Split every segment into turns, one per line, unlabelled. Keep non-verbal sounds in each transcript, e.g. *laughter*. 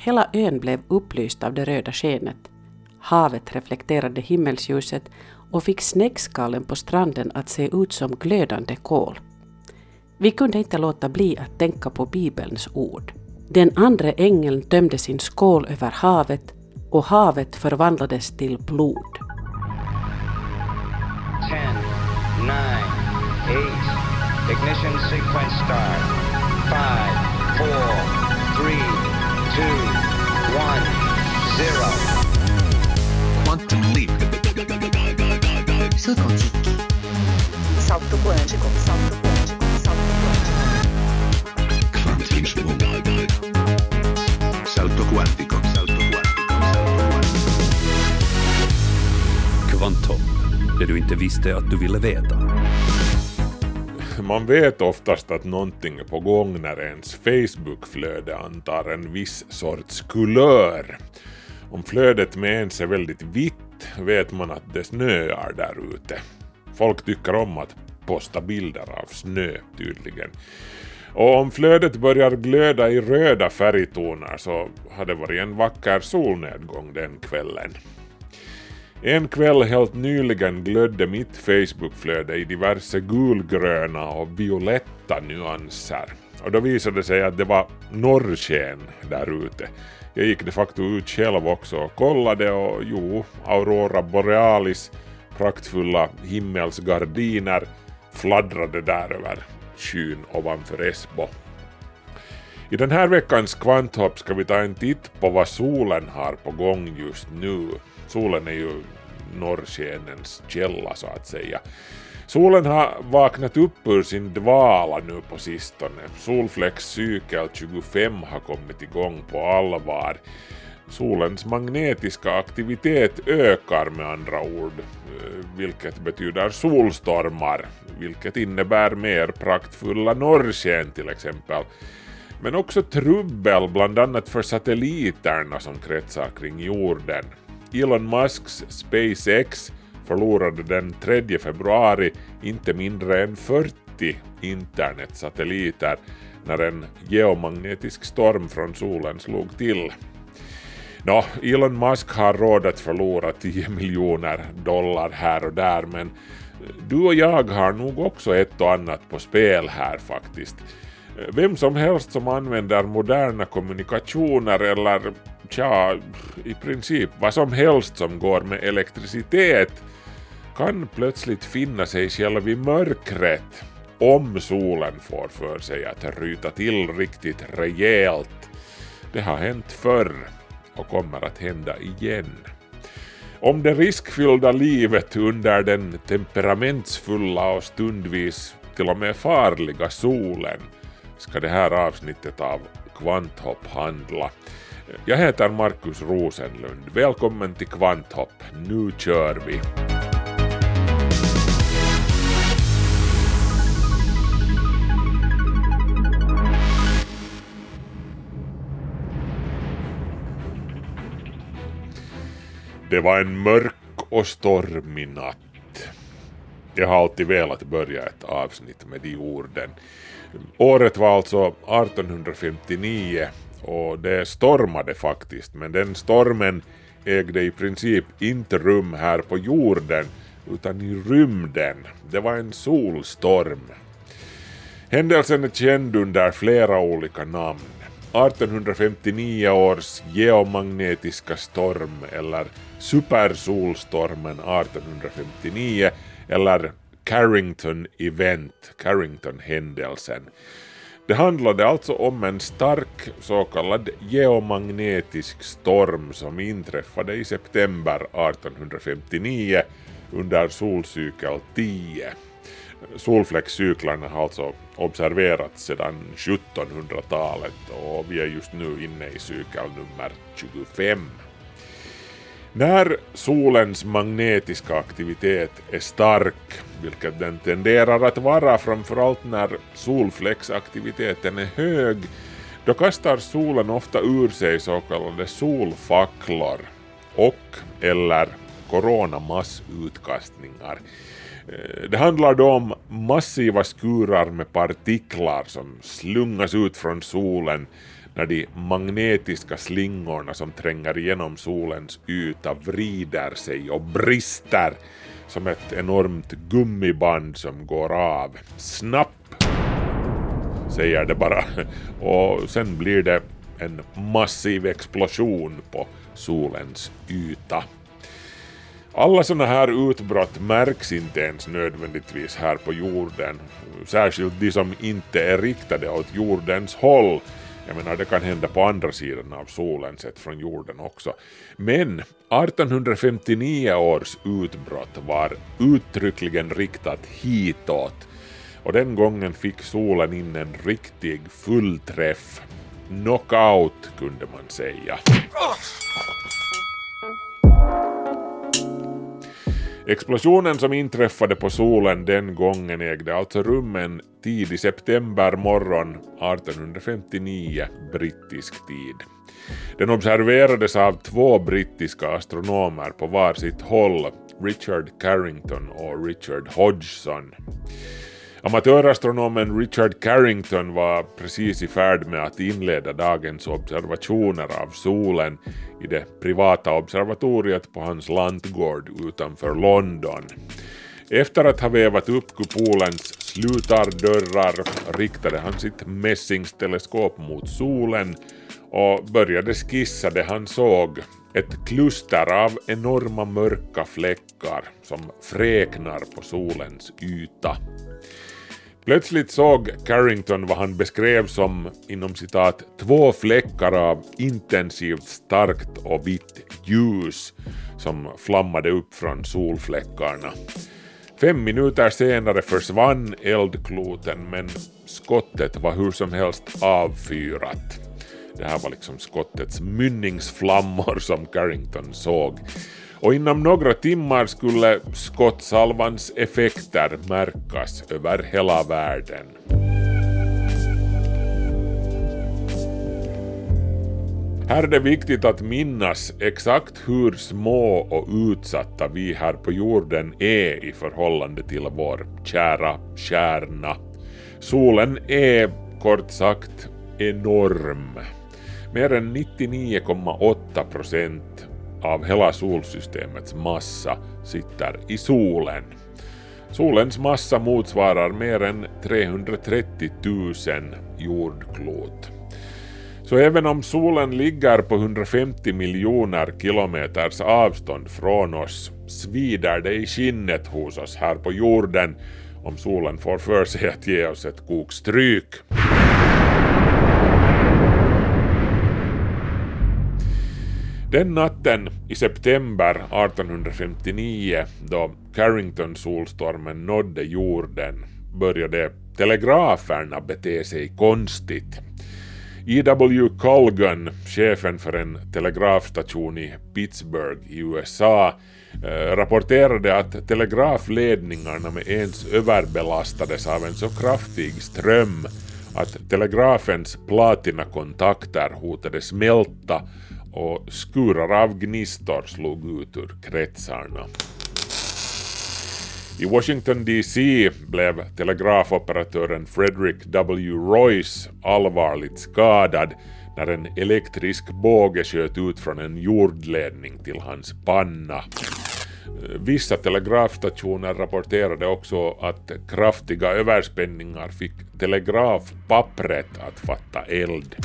Hela ön blev upplyst av det röda skenet. Havet reflekterade himmelsljuset och fick snäckskalen på stranden att se ut som glödande kol. Vi kunde inte låta bli att tänka på Bibelns ord. Den andra ängeln tömde sin skål över havet och havet förvandlades till blod.
Ten, nine, eight. Ignition sequence start. Five, four, three, two, one, zero.
Quantum leap.
Saut.
Salto quântico, salto quântico, salto quântico.
Kvantsprung. Salto quântico, Salto quântico, Salto quântico.
Quantum, det du inte visste att du ville veta.
Man vet oftast att någonting är på gång när ens Facebookflöde antar en viss sorts kulör. Om flödet med ens är väldigt vitt vet man att det snöar där ute. Folk tycker om att posta bilder av snö tydligen. Och om flödet börjar glöda i röda färgtoner så har det varit en vacker solnedgång den kvällen. En kväll helt nyligen glödde mitt Facebookflöde i diverse gulgröna och violetta nyanser. Och då visade det sig att det var norrsken där ute. Jag gick de facto ut själv också och kollade och jo, Aurora Borealis praktfulla himmelsgardiner fladdrade där över skyn ovanför Esbo. I den här veckans kvanthopp ska vi ta en titt på vad solen har på gång just nu. Solen är ju norrskenens källa så att säga. Solen har vaknat upp ur sin dvala nu på sistone. Solfläckscykel 25 har kommit igång på allvar. Solens magnetiska aktivitet ökar med andra ord, vilket betyder solstormar, vilket innebär mer praktfulla norrsken till exempel. Men också trubbel bland annat för satelliterna som kretsar kring jorden. Elon Musks SpaceX förlorade den 3 februari inte mindre än 40 internetsatelliter när en geomagnetisk storm från solen slog till. Nå, Elon Musk har råd att förlora 10 miljoner dollar här och där men du och jag har nog också ett och annat på spel här faktiskt. Vem som helst som använder moderna kommunikationer eller tja, i princip vad som helst som går med elektricitet kan plötsligt finna sig själv i mörkret om solen får för sig att ryta till riktigt rejält. Det har hänt förr och kommer att hända igen. Om det riskfyllda livet under den temperamentsfulla och stundvis till och med farliga solen ska det här avsnittet av Kvanthopp handla. Jag heter Markus Rosenlund. Välkommen till Kvanthopp. Nu kör vi! Det var en mörk och stormig natt. Jag har alltid velat börja ett avsnitt med de orden. Året var alltså 1859 och det stormade faktiskt, men den stormen ägde i princip inte rum här på jorden utan i rymden. Det var en solstorm. Händelsen är känd under flera olika namn. 1859 års geomagnetiska storm eller supersolstormen 1859 eller Carrington Event, Carrington-händelsen. Det handlade alltså om en stark så kallad geomagnetisk storm som inträffade i september 1859 under solcykel 10. Solfläckscyklarna har alltså observerats sedan 1700-talet och vi är just nu inne i cykel nummer 25. När solens magnetiska aktivitet är stark, vilket den tenderar att vara framförallt när solfläcksaktiviteten är hög, då kastar solen ofta ur sig så kallade solfacklor och eller coronamassutkastningar. Eh, det handlar då om massiva skurar med partiklar som slungas ut från solen när de magnetiska slingorna som tränger igenom solens yta vrider sig och brister som ett enormt gummiband som går av. Snapp! Säger det bara. Och sen blir det en massiv explosion på solens yta. Alla sådana här utbrott märks inte ens nödvändigtvis här på jorden, särskilt de som inte är riktade åt jordens håll. Jag menar, det kan hända på andra sidan av solen sett från jorden också. Men 1859 års utbrott var uttryckligen riktat hitåt och den gången fick solen in en riktig fullträff. Knockout kunde man säga. Explosionen som inträffade på solen den gången ägde alltså rum en tidig septembermorgon 1859 brittisk tid. Den observerades av två brittiska astronomer på var sitt håll, Richard Carrington och Richard Hodgson. Amatörastronomen Richard Carrington var precis i färd med att inleda dagens observationer av solen i det privata observatoriet på hans lantgård utanför London. Efter att ha vävat upp kupolens slutardörrar riktade han sitt mässingsteleskop mot solen och började skissa det han såg, ett kluster av enorma mörka fläckar som fräknar på solens yta. Plötsligt såg Carrington vad han beskrev som inom citat två fläckar av intensivt starkt och vitt ljus som flammade upp från solfläckarna. Fem minuter senare försvann eldkloten men skottet var hur som helst avfyrat. Det här var liksom skottets mynningsflammor som Carrington såg. Och inom några timmar skulle skottsalvans effekter märkas över hela världen. Här är det viktigt att minnas exakt hur små och utsatta vi här på jorden är i förhållande till vår kära kärna. Solen är kort sagt enorm. Mer än 99,8 procent av hela solsystemets massa sitter i solen. Solens massa motsvarar mer än 330 000 jordklot. Så även om solen ligger på 150 miljoner kilometers avstånd från oss svider det i skinnet hos oss här på jorden om solen får för sig att ge oss ett kokstryk. Den natten i september 1859 då Carrington-solstormen nådde jorden började telegraferna bete sig konstigt. E.W. Colgan, chefen för en telegrafstation i Pittsburgh i USA, eh, rapporterade att telegrafledningarna med ens överbelastades av en så kraftig ström att telegrafens platinakontakter hotade smälta och skurar av gnistor slog ut ur kretsarna. I Washington DC blev telegrafoperatören Frederick W. Royce allvarligt skadad när en elektrisk båge sköt ut från en jordledning till hans panna. Eh, vissa telegrafstationer rapporterade också att kraftiga överspänningar fick telegrafpappret att fatta eld.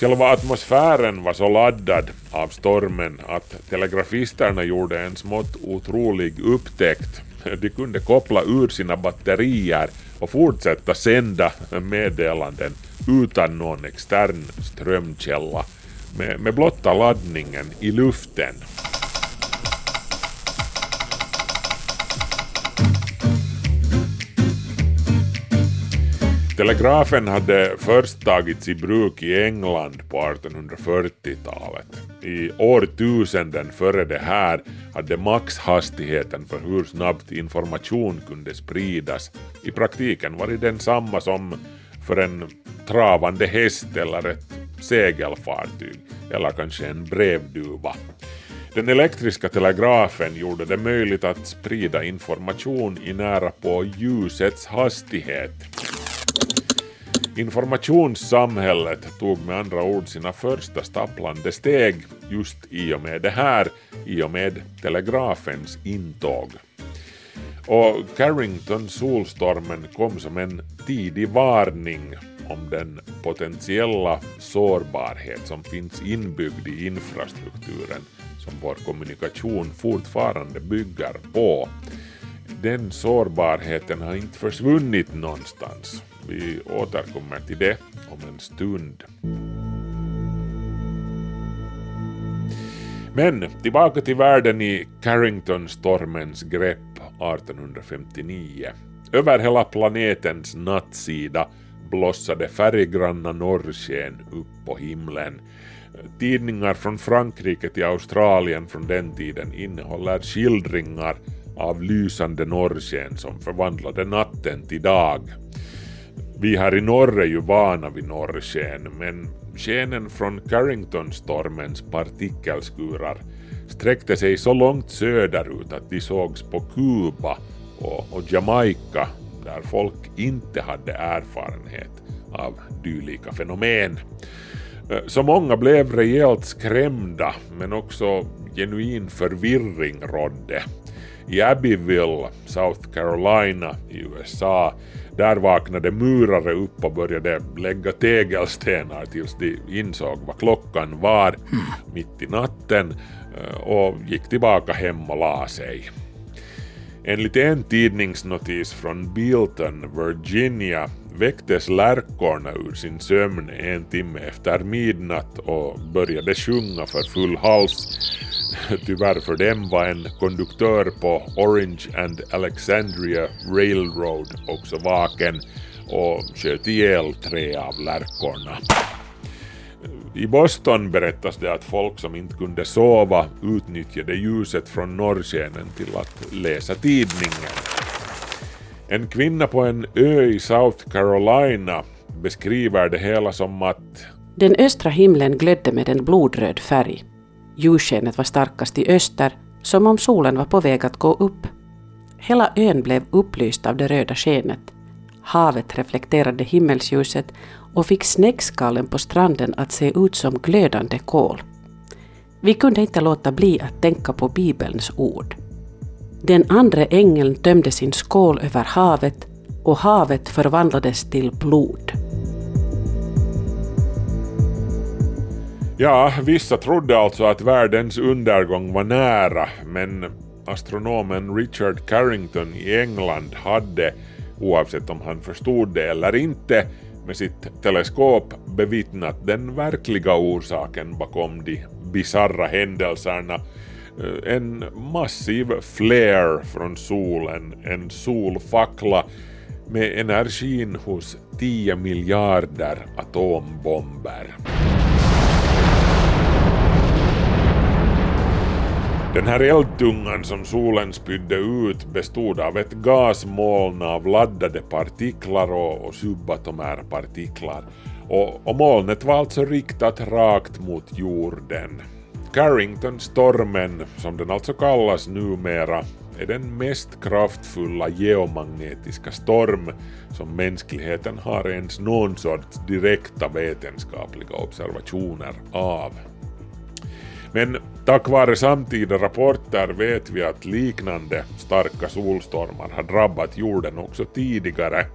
Själva atmosfären var så laddad av stormen att telegrafisterna gjorde en smått otrolig upptäckt. De kunde koppla ur sina batterier och fortsätta sända meddelanden utan någon extern strömkälla med, med blotta laddningen i luften. Telegrafen hade först tagits i bruk i England på 1840-talet. I årtusenden före det här hade maxhastigheten för hur snabbt information kunde spridas i praktiken varit densamma som för en travande häst eller ett segelfartyg eller kanske en brevduva. Den elektriska telegrafen gjorde det möjligt att sprida information i nära på ljusets hastighet. Informationssamhället tog med andra ord sina första stapplande steg just i och med det här, i och med telegrafens intåg. Och Carrington-solstormen kom som en tidig varning om den potentiella sårbarhet som finns inbyggd i infrastrukturen som vår kommunikation fortfarande bygger på. Den sårbarheten har inte försvunnit någonstans. Vi återkommer till det om en stund. Men tillbaka till världen i Carrington-stormens grepp 1859. Över hela planetens nattsida blossade färggranna norrsken upp på himlen. Tidningar från Frankrike till Australien från den tiden innehåller skildringar av lysande norrsken som förvandlade natten till dag. Vi här i norr är ju vana vid norrsken, men skenen från Carringtonstormens partikelskurar sträckte sig så långt söderut att de sågs på Kuba och, och Jamaica där folk inte hade erfarenhet av dylika fenomen. Eh, så många blev rejält skrämda men också genuin förvirring rådde. I Abbeville, South Carolina i USA, där vaknade murare upp och började lägga tegelstenar tills de insåg vad klockan var mitt i natten eh, och gick tillbaka hem och la sig. Enligt en tidningsnotis från Bilton, Virginia, väcktes lärkorna ur sin sömn en timme efter midnatt och började sjunga för full hals. *laughs* Tyvärr för dem var en konduktör på Orange and Alexandria Railroad också vaken och sköt ihjäl tre av lärkorna. I Boston berättas det att folk som inte kunde sova utnyttjade ljuset från norrskenen till att läsa tidningen. En kvinna på en ö i South Carolina beskriver det hela som att
Den östra himlen glödde med en blodröd färg. Ljusskenet var starkast i öster, som om solen var på väg att gå upp. Hela ön blev upplyst av det röda skenet. Havet reflekterade himmelsljuset och fick snäckskalen på stranden att se ut som glödande kol. Vi kunde inte låta bli att tänka på Bibelns ord. Den andra ängeln tömde sin skål över havet och havet förvandlades till blod.
Ja, vissa trodde alltså att världens undergång var nära, men astronomen Richard Carrington i England hade, oavsett om han förstod det eller inte, med sitt teleskop bevittnat den verkliga orsaken bakom de bizarra händelserna. Eh, en massiv flare från solen, en solfackla med energin hos 10 miljarder atombomber. Den här eldtungan som solen spydde ut bestod av ett gasmoln av laddade partiklar och, och. Och, och molnet var alltså riktat rakt mot jorden. Carrington-stormen, som den alltså kallas numera, är den mest kraftfulla geomagnetiska storm som mänskligheten har ens någon sorts direkta vetenskapliga observationer av. Men tack vare samtida rapporter vet vi att liknande starka solstormar har drabbat jorden också tidigare.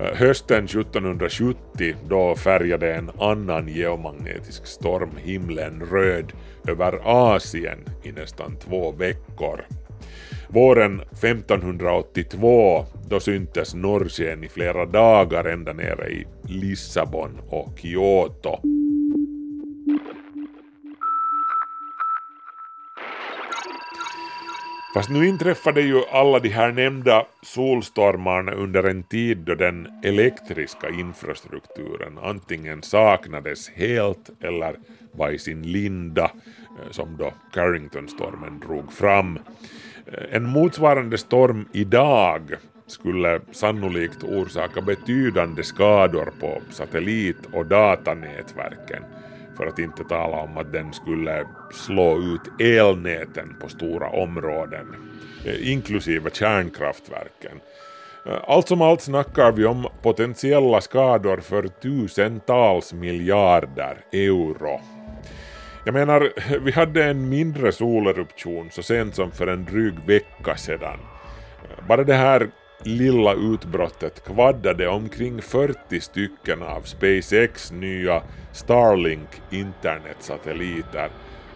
Eh, hösten 1770 då färgade en annan geomagnetisk storm himlen röd över Asien i nästan två veckor. Våren 1582 då syntes norrsken i flera dagar ända nere i Lissabon och Kyoto. Fast nu inträffade ju alla de här nämnda solstormarna under en tid då den elektriska infrastrukturen antingen saknades helt eller var i sin linda, eh, som då Carringtonstormen drog fram. Eh, en motsvarande storm idag skulle sannolikt orsaka betydande skador på satellit och datanätverken för att inte tala om att den skulle slå ut elnäten på stora områden, eh, inklusive kärnkraftverken. Eh, allt som allt snackar vi om potentiella skador för tusentals miljarder euro. Jag menar, vi hade en mindre soleruption så sent som för en dryg vecka sedan. Eh, bara det här lilla utbrottet kvaddade omkring 40 stycken av SpaceX nya Starlink internetsatelliter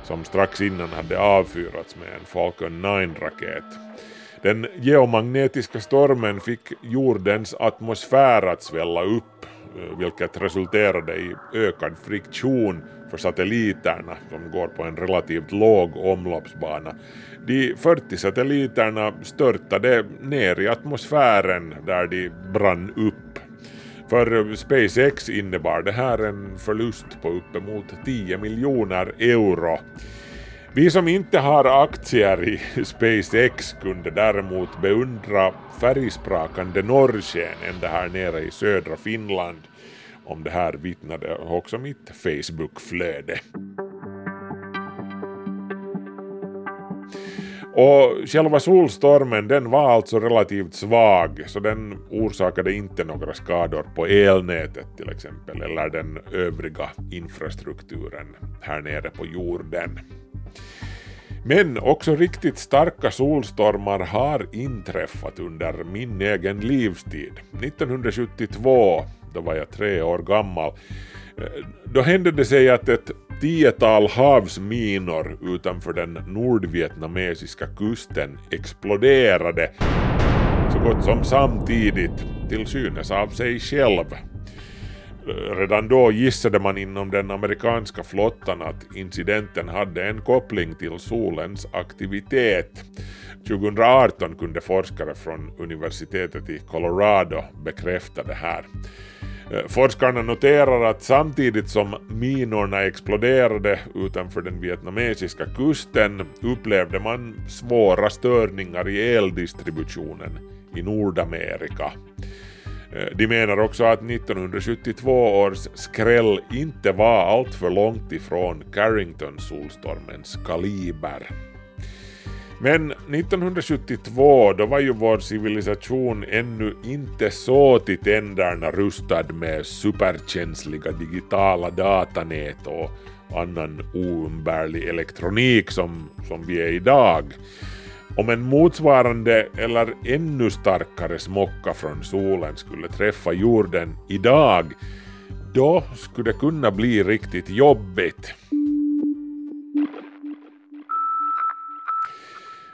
som strax innan hade avfyrats med en Falcon 9-raket. Den geomagnetiska stormen fick jordens atmosfär att svälla upp, Eh, vilket resulterade i ökad friktion för satelliterna som går på en relativt låg omloppsbana. De 40 satelliterna störtade ner i atmosfären där de brann upp. För SpaceX innebar det här en förlust på uppemot 10 miljoner euro. Vi som inte har aktier i *laughs* SpaceX kunde däremot beundra färgsprakande norrsken ända här nere i södra Finland. Om det här vittnade också mitt Facebook-flöde. Och själva solstormen den var alltså relativt svag så den orsakade inte några skador på elnätet till exempel eller den övriga infrastrukturen här nere på jorden. Men också riktigt starka solstormar har inträffat under min egen livstid. 1972, då var jag tre år gammal, då hände det sig att ett tiotal havsminor utanför den nordvietnamesiska kusten exploderade så gott som samtidigt, till synes av sig själv. Redan då gissade man inom den amerikanska flottan att incidenten hade en koppling till solens aktivitet. 2018 kunde forskare från universitetet i Colorado bekräfta det här. Eh, forskarna noterar att samtidigt som minorna exploderade utanför den vietnamesiska kusten upplevde man svåra störningar i eldistributionen i Nordamerika. Eh, de menar också att 1972 års skräll inte var alltför långt ifrån Carrington-solstormens kaliber. Men 1972 då var ju vår civilisation ännu inte så till tänderna rustad med superkänsliga digitala datanät och annan oumbärlig elektronik som, som vi är idag. Om en motsvarande eller ännu starkare smocka från solen skulle träffa jorden idag, då skulle det kunna bli riktigt jobbigt.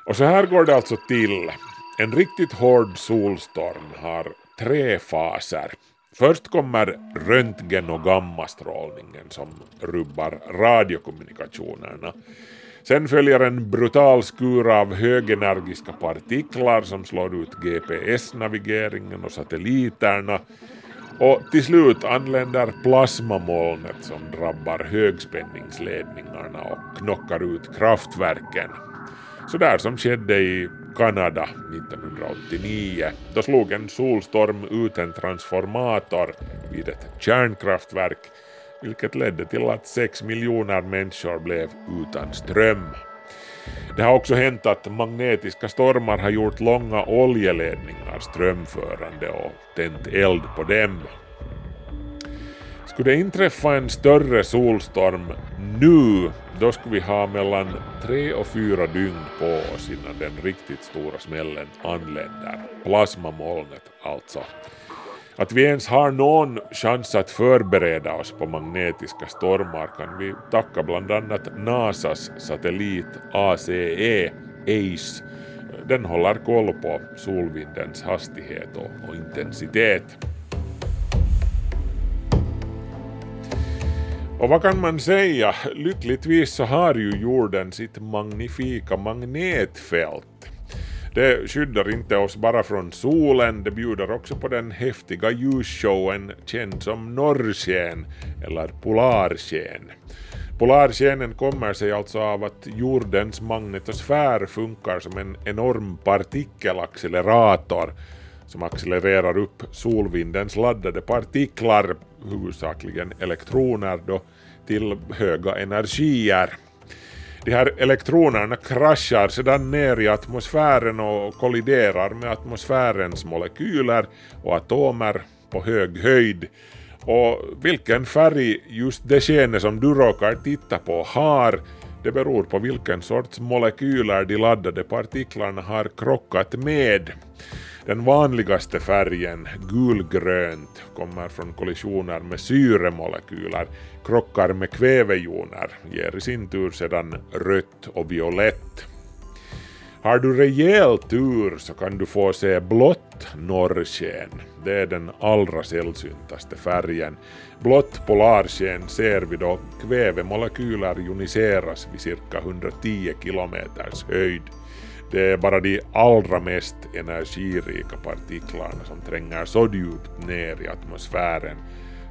Och så här går det alltså till. En riktigt hård solstorm har tre faser. Först kommer röntgen och gammastrålningen som rubbar radiokommunikationerna. Sen följer en brutal skur av högenergiska partiklar som slår ut GPS-navigeringen och satelliterna. Och till slut anländer plasmamolnet som drabbar högspänningsledningarna och knockar ut kraftverken. Så där som skedde i Kanada 1989. Då slog en solstorm ut en transformator vid ett kärnkraftverk vilket ledde till att 6 miljoner människor blev utan ström. Det har också hänt att magnetiska stormar har gjort långa oljeledningar strömförande och tänt eld på dem. Skulle det inträffa en större solstorm nu, då skulle vi ha mellan tre och fyra dygn på oss innan den riktigt stora smällen anländer. Plasmamolnet alltså. Att vi ens har någon chans att förbereda oss på magnetiska stormar kan vi tacka bland annat NASAs satellit ACE, ACE. Den håller koll på solvindens hastighet och, och intensitet. Och vad kan man säga? Lyckligtvis så har ju jorden sitt magnifika magnetfält. Det skyddar inte oss bara från solen, det bjuder också på den häftiga ljusshowen känd som norrsken eller polarsken. Polarskenen kommer sig alltså av att jordens magnetosfär funkar som en enorm partikelaccelerator som accelererar upp solvindens laddade partiklar, huvudsakligen elektroner då, till höga energier. De här elektronerna kraschar sedan ner i atmosfären och kolliderar med atmosfärens molekyler och atomer på hög höjd. Och vilken färg just det skene som du råkar titta på har, det beror på vilken sorts molekyler de laddade partiklarna har krockat med. Den vanligaste färgen, gulgrönt, kommer från kollisioner med syremolekyler, krockar med kvävejoner, ger i sin tur sedan rött och violett. Har du rejäl tur så kan du få se blått norrsken. Det är den allra sällsyntaste färgen. Blått polarsken ser vi då kvävemolekyler joniseras vid cirka 110 kilometers höjd. Det är bara de allra mest energirika partiklarna som tränger så djupt ner i atmosfären.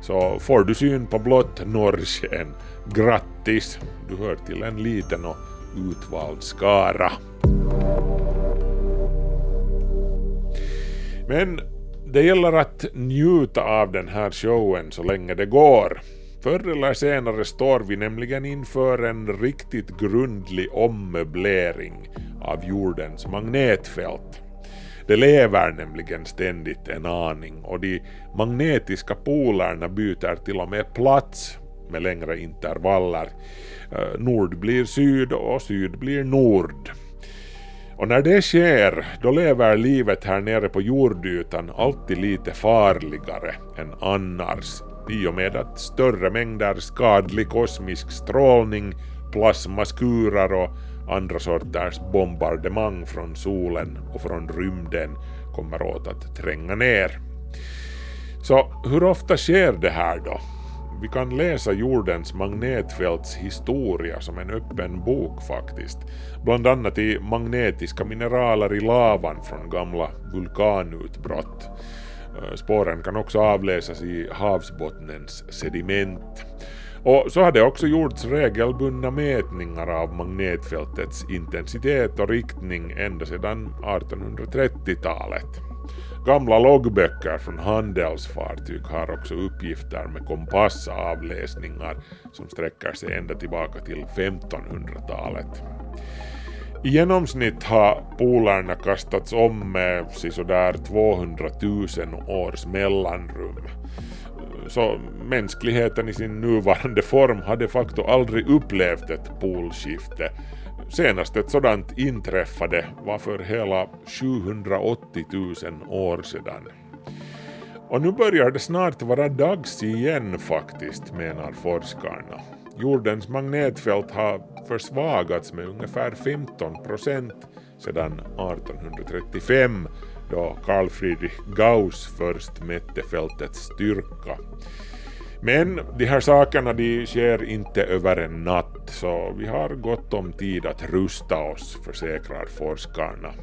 Så får du syn på blått norrsken, grattis! Du hör till en liten och utvald skara. Men det gäller att njuta av den här showen så länge det går. Förr eller senare står vi nämligen inför en riktigt grundlig ommöblering av jordens magnetfält. Det lever nämligen ständigt en aning och de magnetiska polerna byter till och med plats med längre intervaller. Eh, nord blir syd och syd blir nord. Och när det sker, då lever livet här nere på jordytan alltid lite farligare än annars i och med att större mängder skadlig kosmisk strålning, plasmaskurar och andra sorters bombardemang från solen och från rymden kommer åt att tränga ner. Så hur ofta sker det här då? Vi kan läsa jordens magnetfälts historia som en öppen bok faktiskt. Bland annat i magnetiska mineraler i lavan från gamla vulkanutbrott. Eh, spåren kan också avläsas i havsbottnens sediment. Och så har det också gjorts regelbundna mätningar av magnetfältets intensitet och riktning ända sedan 1830-talet. Gamla loggböcker från handelsfartyg har också uppgifter med kompassavläsningar som sträcker sig ända tillbaka till 1500-talet. I genomsnitt har polerna kastats om med sådär 200 000 års mellanrum. Så mänskligheten i sin nuvarande form har de facto aldrig upplevt ett polskifte. Senast ett sådant inträffade var för hela 780 000 år sedan. Och nu börjar det snart vara dags igen faktiskt, menar forskarna. Jordens magnetfält har försvagats med ungefär 15 procent sedan 1835 då Carl Friedrich Gauss först mätte fältets styrka. Men de här sakerna de sker inte över en natt så vi har gott om tid att rusta oss, försäkrar forskarna.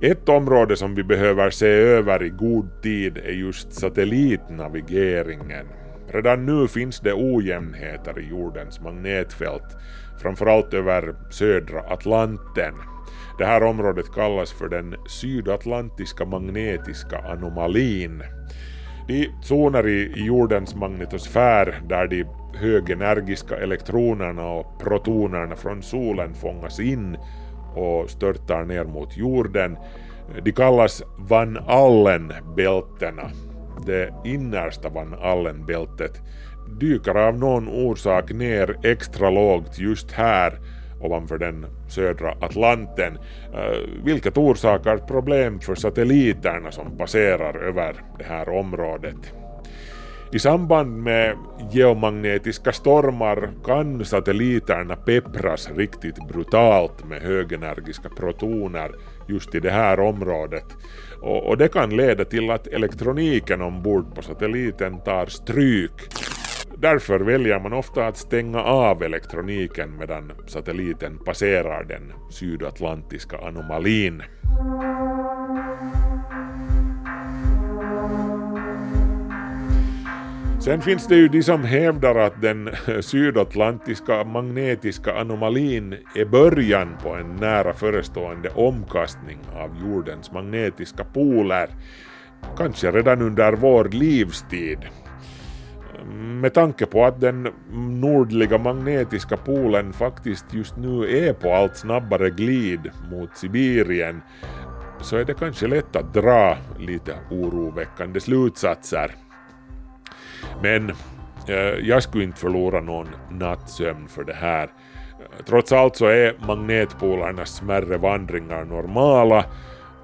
Ett område som vi behöver se över i god tid är just satellitnavigeringen. Redan nu finns det ojämnheter i jordens magnetfält, framförallt över södra Atlanten. Det här området kallas för den sydatlantiska magnetiska anomalin. De zoner i jordens magnetosfär där de högenergiska elektronerna och protonerna från solen fångas in och störtar ner mot jorden, de kallas Van Allen-bältena. Det innersta Van Allen-bältet dyker av någon orsak ner extra lågt just här ovanför den södra Atlanten, eh, vilket orsakar problem för satelliterna som passerar över det här området. I samband med geomagnetiska stormar kan satelliterna peppras riktigt brutalt med högenergiska protoner just i det här området och, och det kan leda till att elektroniken ombord på satelliten tar stryk Därför väljer man ofta att stänga av elektroniken medan satelliten passerar den sydatlantiska anomalin. Sen finns det ju de som hävdar att den *laughs* sydatlantiska magnetiska anomalin är början på en nära förestående omkastning av jordens magnetiska poler, kanske redan under vår livstid. Med tanke på att den nordliga magnetiska polen faktiskt just nu är på allt snabbare glid mot Sibirien så är det kanske lätt att dra lite oroväckande slutsatser. Men eh, jag skulle inte förlora någon nattsömn för det här. Trots allt så är magnetpolarnas smärre vandringar normala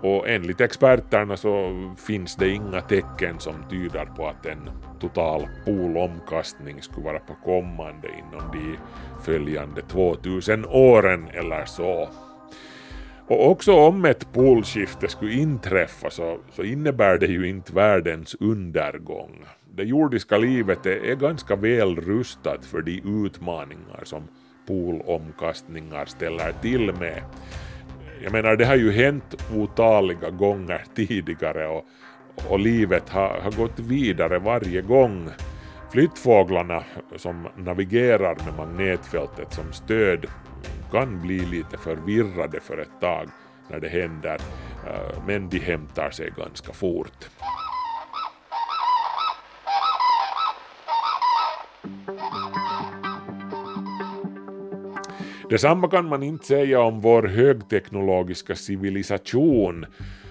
och enligt experterna så finns det inga tecken som tyder på att en total polomkastning skulle vara på kommande inom de följande 2000 åren eller så. Och också om ett polskifte skulle inträffa så, så innebär det ju inte världens undergång. Det jordiska livet är, är ganska väl rustat för de utmaningar som polomkastningar ställer till med. Jag menar, det har ju hänt otaliga gånger tidigare och, och livet har, har gått vidare varje gång. Flyttfåglarna som navigerar med magnetfältet som stöd kan bli lite förvirrade för ett tag när det händer, eh, men de hämtar sig ganska fort. Detsamma kan man inte säga om vår högteknologiska civilisation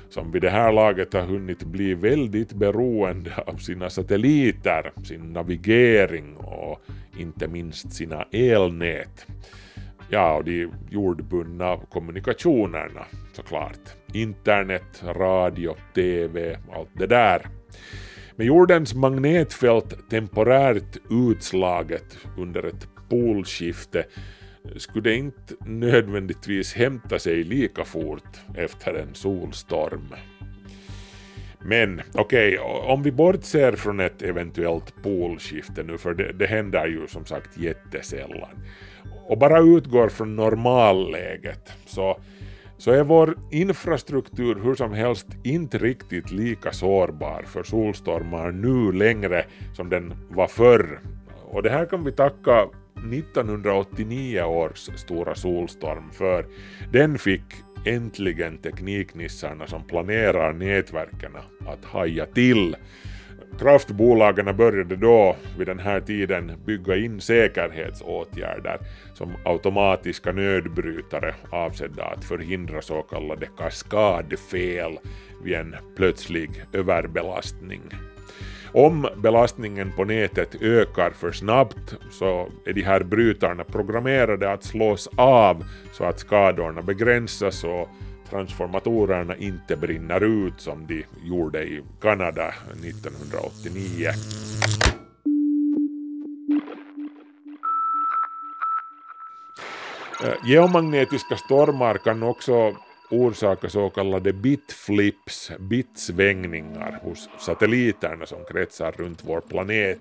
som vid det här laget har hunnit bli väldigt beroende av sina satelliter, sin navigering och inte minst sina elnät. Ja, och de jordbundna kommunikationerna såklart. Internet, radio, TV, allt det där. Med jordens magnetfält temporärt utslaget under ett polskifte skulle inte nödvändigtvis hämta sig lika fort efter en solstorm. Men okej, okay, om vi bortser från ett eventuellt polskifte nu, för det, det händer ju som sagt jättesällan, och bara utgår från normalläget, så, så är vår infrastruktur hur som helst inte riktigt lika sårbar för solstormar nu längre som den var förr. Och det här kan vi tacka 1989 års stora solstorm för den fick äntligen tekniknissarna som planerar nätverken att haja till. Kraftbolagen började då vid den här tiden bygga in säkerhetsåtgärder som automatiska nödbrytare avsedda att förhindra så kallade kaskadfel vid en plötslig överbelastning. Om belastningen på nätet ökar för snabbt så är de här brytarna programmerade att slås av så att skadorna begränsas och transformatorerna inte brinner ut som de gjorde i Kanada 1989. Eh, Geomagnetiska stormar kan också orsaka så kallade bitflips, bitsvängningar hos satelliterna som kretsar runt vår planet.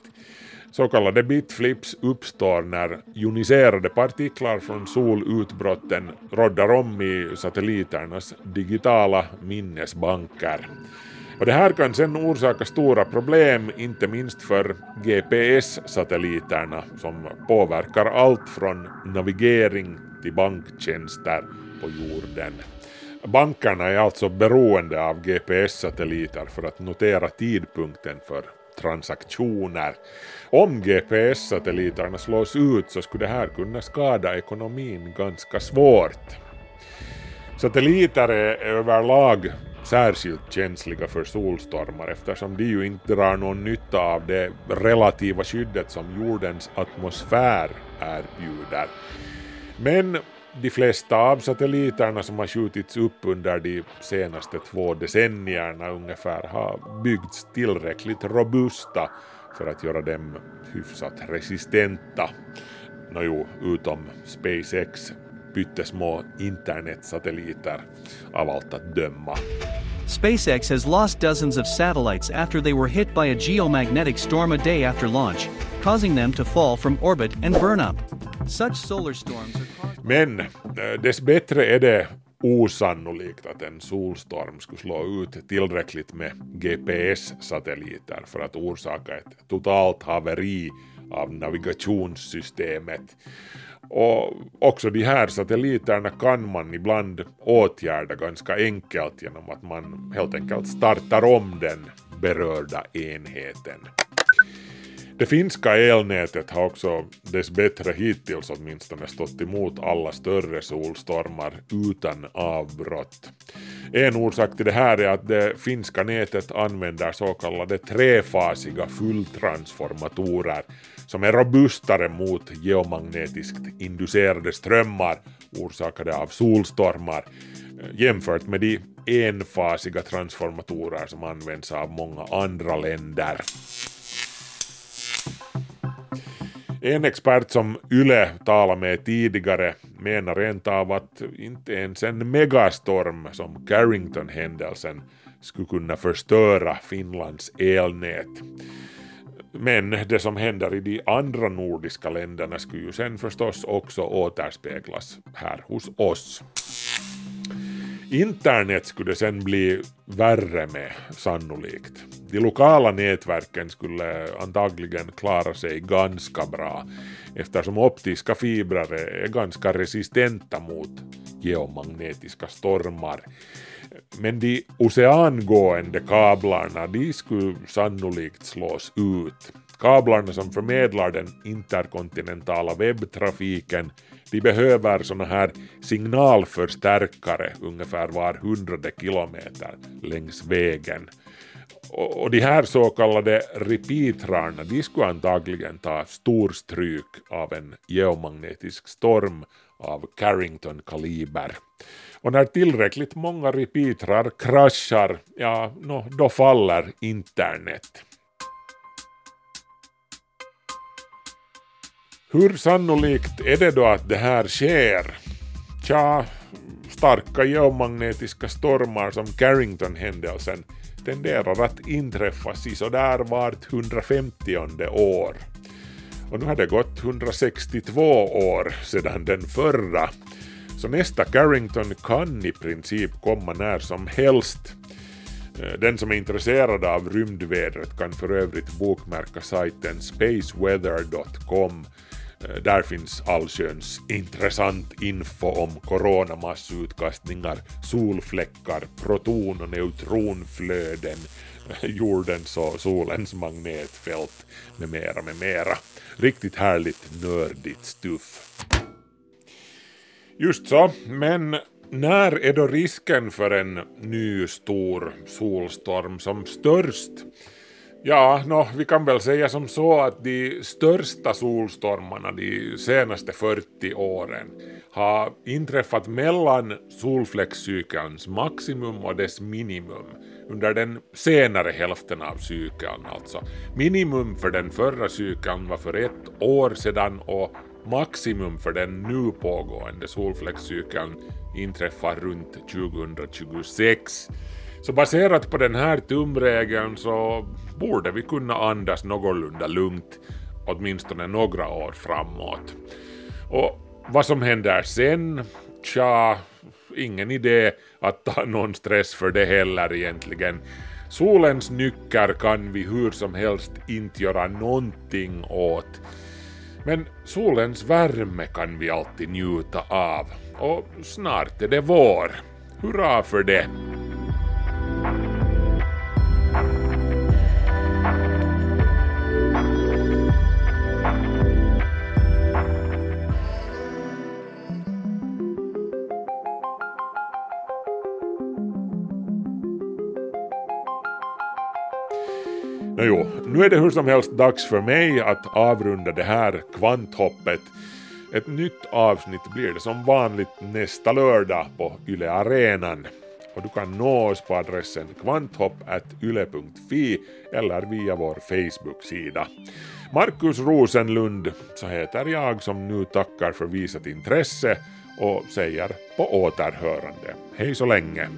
Så kallade bitflips uppstår när joniserade partiklar från solutbrotten roddar om i satelliternas digitala minnesbanker. Och det här kan sen orsaka stora problem, inte minst för GPS-satelliterna som påverkar allt från navigering till banktjänster på jorden. Bankerna är alltså beroende av GPS-satelliter för att notera tidpunkten för transaktioner. Om GPS-satelliterna slås ut så skulle det här kunna skada ekonomin ganska svårt. Satelliter är överlag särskilt känsliga för solstormar eftersom de ju inte drar någon nytta av det relativa skyddet som jordens atmosfär erbjuder. Men de flesta av satelliterna som har skjutits upp under de senaste två decennierna ungefär har byggts tillräckligt robusta för att göra dem hyfsat resistenta. Nåjo, utom SpaceX pyttesmå internetsatelliter av allt att döma.
SpaceX has lost dozens of satellites after they were hit by a geomagnetic storm a day after launch, causing them to fall from orbit and burn up. Such solar storms are
men eh, dess bättre är det osannolikt att en solstorm skulle slå ut tillräckligt med GPS-satelliter för att orsaka ett totalt haveri av navigationssystemet. Och också de här satelliterna kan man ibland åtgärda ganska enkelt genom att man helt enkelt startar om den berörda enheten. Det finska elnätet har också dess bättre hittills åtminstone stått emot alla större solstormar utan avbrott. En orsak till det här är att det finska nätet använder så kallade trefasiga fulltransformatorer som är robustare mot geomagnetiskt inducerade strömmar orsakade av solstormar eh, jämfört med de enfasiga transformatorer som används av många andra länder. En expert som Yle talade med tidigare menar rent av att inte ens en megastorm som Carrington-händelsen skulle kunna förstöra Finlands elnät. Men det som händer i de andra nordiska länderna skulle ju sen förstås också återspeglas här hos oss. Internet skulle sen bli värre med sannolikt. De lokala nätverken skulle antagligen klara sig ganska bra eftersom optiska fibrer är ganska resistenta mot geomagnetiska stormar. Men de oceangående kablarna de skulle sannolikt slås ut. Kablarna som förmedlar den interkontinentala webbtrafiken de behöver såna här signalförstärkare ungefär var hundrade kilometer längs vägen. Och, de här så kallade repeatrarna de skulle antagligen ta stor stryk av en geomagnetisk storm av Carrington-kaliber. Och när tillräckligt många repeatrar kraschar, ja, no, då faller internet. Hur sannolikt är det då att det här sker? Tja, starka geomagnetiska stormar som Carrington-händelsen tenderar att inträffa sådär vart 150 år. Och nu har det gått 162 år sedan den förra, så nästa Carrington kan i princip komma när som helst. Eh, den som är intresserad av rymdvädret kan för övrigt bokmärka sajten spaceweather.com. Eh, där finns allsköns intressant info om coronamassutkastningar, solfläckar, proton och neutronflöden, *laughs* jordens och solens magnetfält med mera, med mera. Riktigt härligt nördigt stuff. Just så, men när är då risken för en ny stor solstorm som störst? Ja, no, vi kan väl säga som så att de största solstormarna de senaste 40 åren har inträffat mellan solfläckscykelns maximum och dess minimum under den senare hälften av cykeln alltså. Minimum för den förra cykeln var för ett år sedan och maximum för den nu pågående solfläckscykeln inträffar runt 2026. Så baserat på den här tumregeln så borde vi kunna andas någorlunda lugnt åtminstone några år framåt. Och vad som händer sen? Tja, ingen idé att ta någon stress för det heller egentligen. Solens nycker kan vi hur som helst inte göra någonting åt. Men solens värme kan vi alltid njuta av. Och snart är det vår. Hurra för det! Nu är det hur som helst dags för mig att avrunda det här kvanthoppet. Ett nytt avsnitt blir det som vanligt nästa lördag på Yle Arenan. Och du kan nå oss på adressen kvanthopp.yle.fi eller via vår Facebook-sida. Markus Rosenlund, så heter jag som nu tackar för visat intresse och säger på återhörande. Hej så länge!